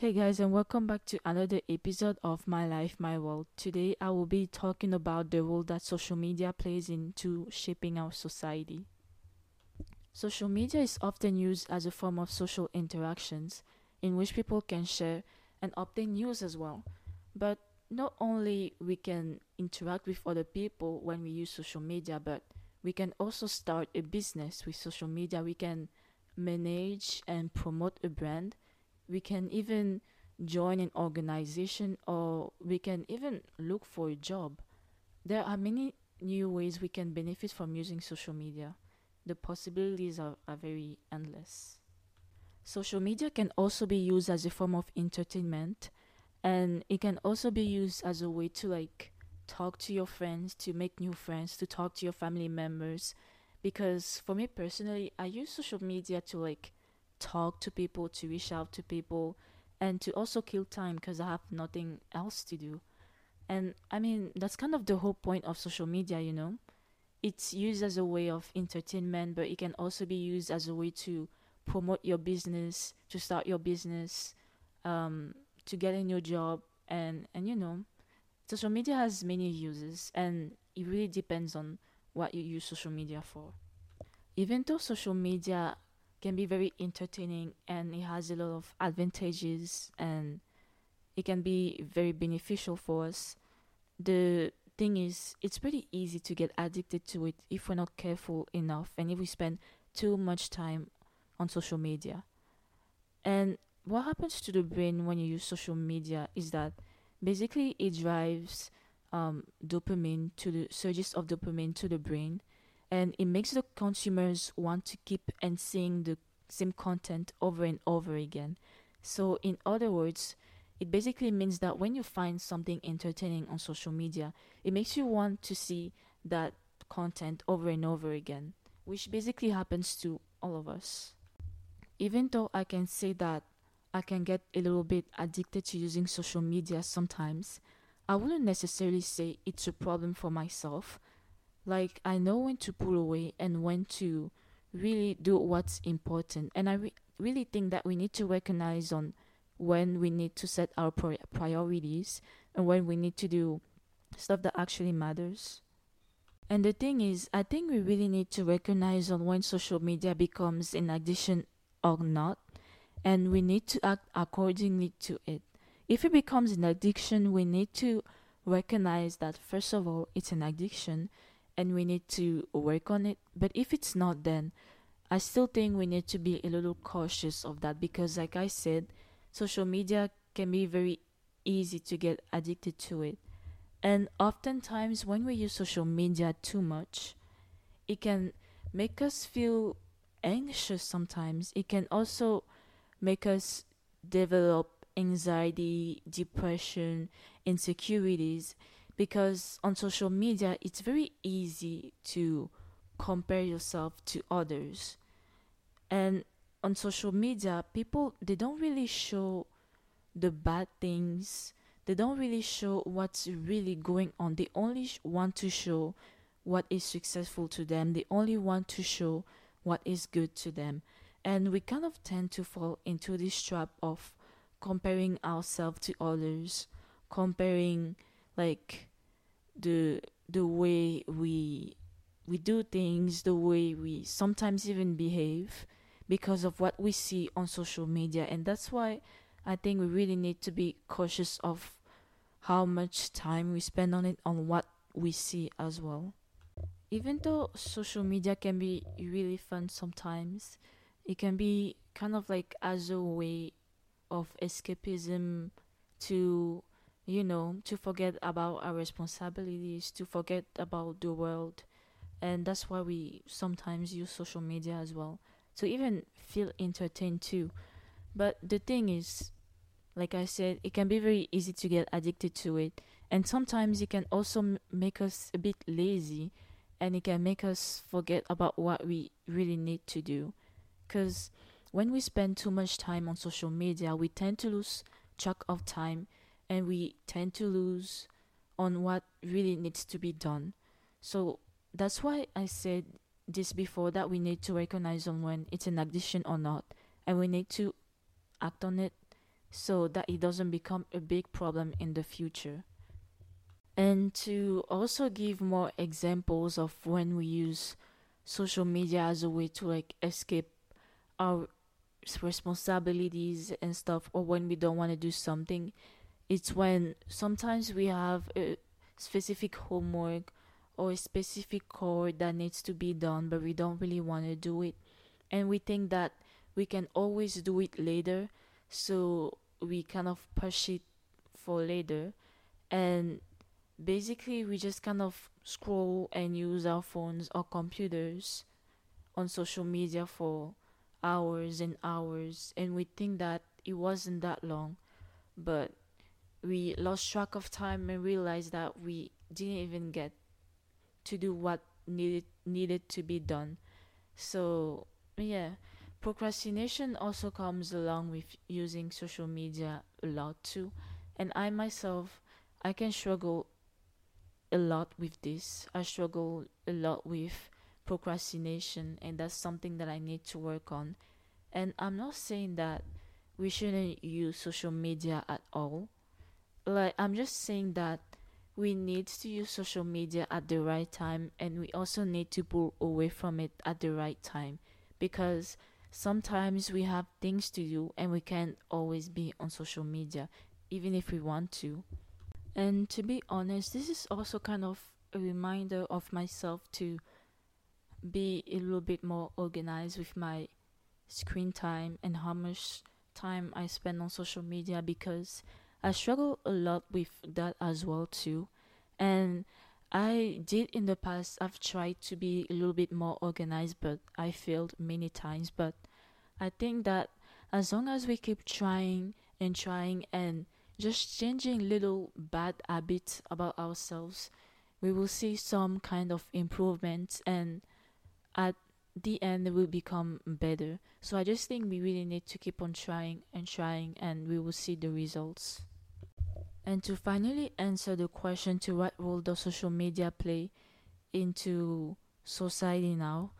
Hey guys, and welcome back to another episode of My Life, My World. Today I will be talking about the role that social media plays into shaping our society. Social media is often used as a form of social interactions in which people can share and obtain news as well. But not only we can interact with other people when we use social media, but we can also start a business with social media. We can manage and promote a brand we can even join an organization or we can even look for a job. There are many new ways we can benefit from using social media. The possibilities are, are very endless. Social media can also be used as a form of entertainment and it can also be used as a way to like talk to your friends, to make new friends, to talk to your family members. Because for me personally, I use social media to like talk to people, to reach out to people, and to also kill time because I have nothing else to do. And I mean, that's kind of the whole point of social media, you know? It's used as a way of entertainment, but it can also be used as a way to promote your business, to start your business, um, to get a new job, and, and you know, social media has many uses, and it really depends on what you use social media for. Even though social media can be very entertaining and it has a lot of advantages and it can be very beneficial for us. The thing is, it's pretty easy to get addicted to it if we're not careful enough and if we spend too much time on social media. And what happens to the brain when you use social media is that basically it drives um, dopamine to the surges of dopamine to the brain and it makes the consumers want to keep and seeing the same content over and over again. So, in other words, it basically means that when you find something entertaining on social media, it makes you want to see that content over and over again, which basically happens to all of us. Even though I can say that I can get a little bit addicted to using social media sometimes, I wouldn't necessarily say it's a problem for myself like I know when to pull away and when to really do what's important. And I re- really think that we need to recognize on when we need to set our pri- priorities and when we need to do stuff that actually matters. And the thing is, I think we really need to recognize on when social media becomes an addiction or not, and we need to act accordingly to it. If it becomes an addiction, we need to recognize that first of all, it's an addiction, and we need to work on it. But if it's not, then I still think we need to be a little cautious of that because, like I said, social media can be very easy to get addicted to it. And oftentimes, when we use social media too much, it can make us feel anxious sometimes. It can also make us develop anxiety, depression, insecurities because on social media it's very easy to compare yourself to others. And on social media people they don't really show the bad things. They don't really show what's really going on. They only want to show what is successful to them. They only want to show what is good to them. And we kind of tend to fall into this trap of comparing ourselves to others comparing like the the way we we do things, the way we sometimes even behave because of what we see on social media and that's why I think we really need to be cautious of how much time we spend on it on what we see as well. Even though social media can be really fun sometimes, it can be kind of like as a way of escapism to you know, to forget about our responsibilities, to forget about the world. And that's why we sometimes use social media as well to even feel entertained too. But the thing is, like I said, it can be very easy to get addicted to it. And sometimes it can also m- make us a bit lazy and it can make us forget about what we really need to do. Because when we spend too much time on social media, we tend to lose track of time and we tend to lose on what really needs to be done. So that's why I said this before that we need to recognize on when it's an addiction or not, and we need to act on it so that it doesn't become a big problem in the future. And to also give more examples of when we use social media as a way to like escape our responsibilities and stuff, or when we don't want to do something, it's when sometimes we have a specific homework or a specific chore that needs to be done, but we don't really want to do it. And we think that we can always do it later, so we kind of push it for later. And basically, we just kind of scroll and use our phones or computers on social media for hours and hours, and we think that it wasn't that long, but we lost track of time and realized that we didn't even get to do what needed needed to be done. So yeah, procrastination also comes along with using social media a lot too. And I myself, I can struggle a lot with this. I struggle a lot with procrastination, and that's something that I need to work on. And I'm not saying that we shouldn't use social media at all. Like, I'm just saying that we need to use social media at the right time and we also need to pull away from it at the right time because sometimes we have things to do and we can't always be on social media even if we want to. And to be honest, this is also kind of a reminder of myself to be a little bit more organized with my screen time and how much time I spend on social media because I struggle a lot with that as well too. And I did in the past I've tried to be a little bit more organized but I failed many times. But I think that as long as we keep trying and trying and just changing little bad habits about ourselves we will see some kind of improvement and at the end it will become better. So i just think we really need to keep on trying and trying and we will see the results and to finally answer the question to what role does social media play into society now,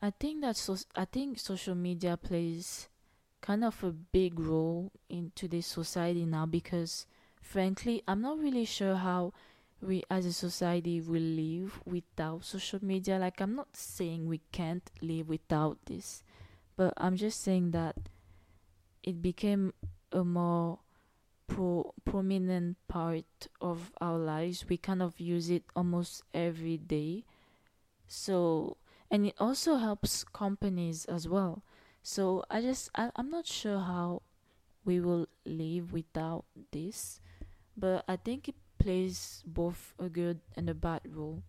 I think that so I think social media plays kind of a big role in today's society now because frankly I'm not really sure how we as a society will live without social media. Like I'm not saying we can't live without this, but I'm just saying that it became a more pro- prominent part of our lives. We kind of use it almost every day. So, and it also helps companies as well. So, I just, I, I'm not sure how we will live without this, but I think it plays both a good and a bad role.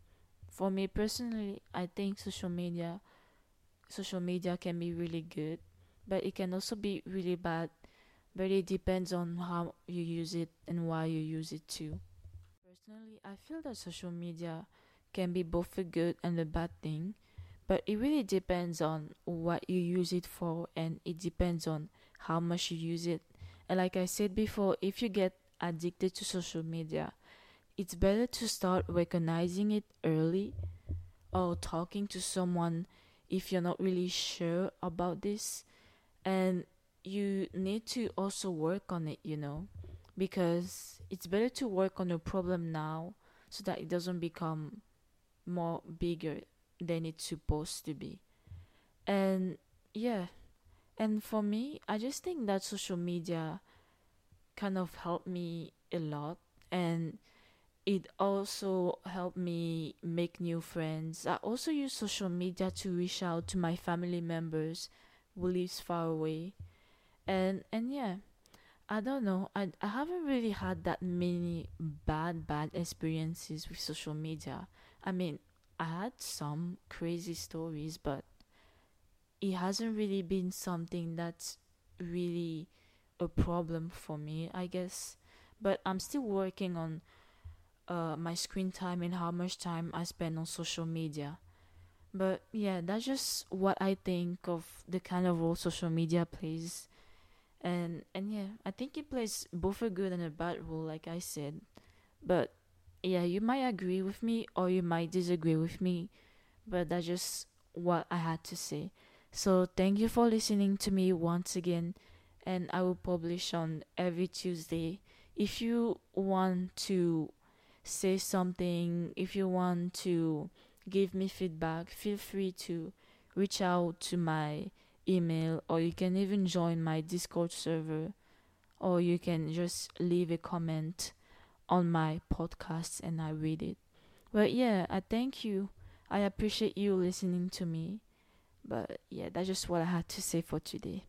For me personally, I think social media social media can be really good, but it can also be really bad but it depends on how you use it and why you use it too. Personally, I feel that social media can be both a good and a bad thing, but it really depends on what you use it for and it depends on how much you use it. And like I said before, if you get addicted to social media, it's better to start recognizing it early or talking to someone if you're not really sure about this and you need to also work on it, you know, because it's better to work on your problem now so that it doesn't become more bigger than it's supposed to be. And yeah, and for me, I just think that social media kind of helped me a lot and it also helped me make new friends. I also use social media to reach out to my family members who lives far away and and yeah i don't know. I, I haven't really had that many bad bad experiences with social media. I mean i had some crazy stories but it hasn't really been something that's really a problem for me i guess. But i'm still working on uh, my screen time and how much time i spend on social media. But yeah that's just what i think of the kind of role social media plays and and yeah i think it plays both a good and a bad role like i said but yeah you might agree with me or you might disagree with me but that's just what i had to say so thank you for listening to me once again and I will publish on every Tuesday. If you want to say something, if you want to give me feedback, feel free to reach out to my email or you can even join my Discord server or you can just leave a comment on my podcast and I read it. But yeah, I thank you. I appreciate you listening to me. But yeah, that's just what I had to say for today.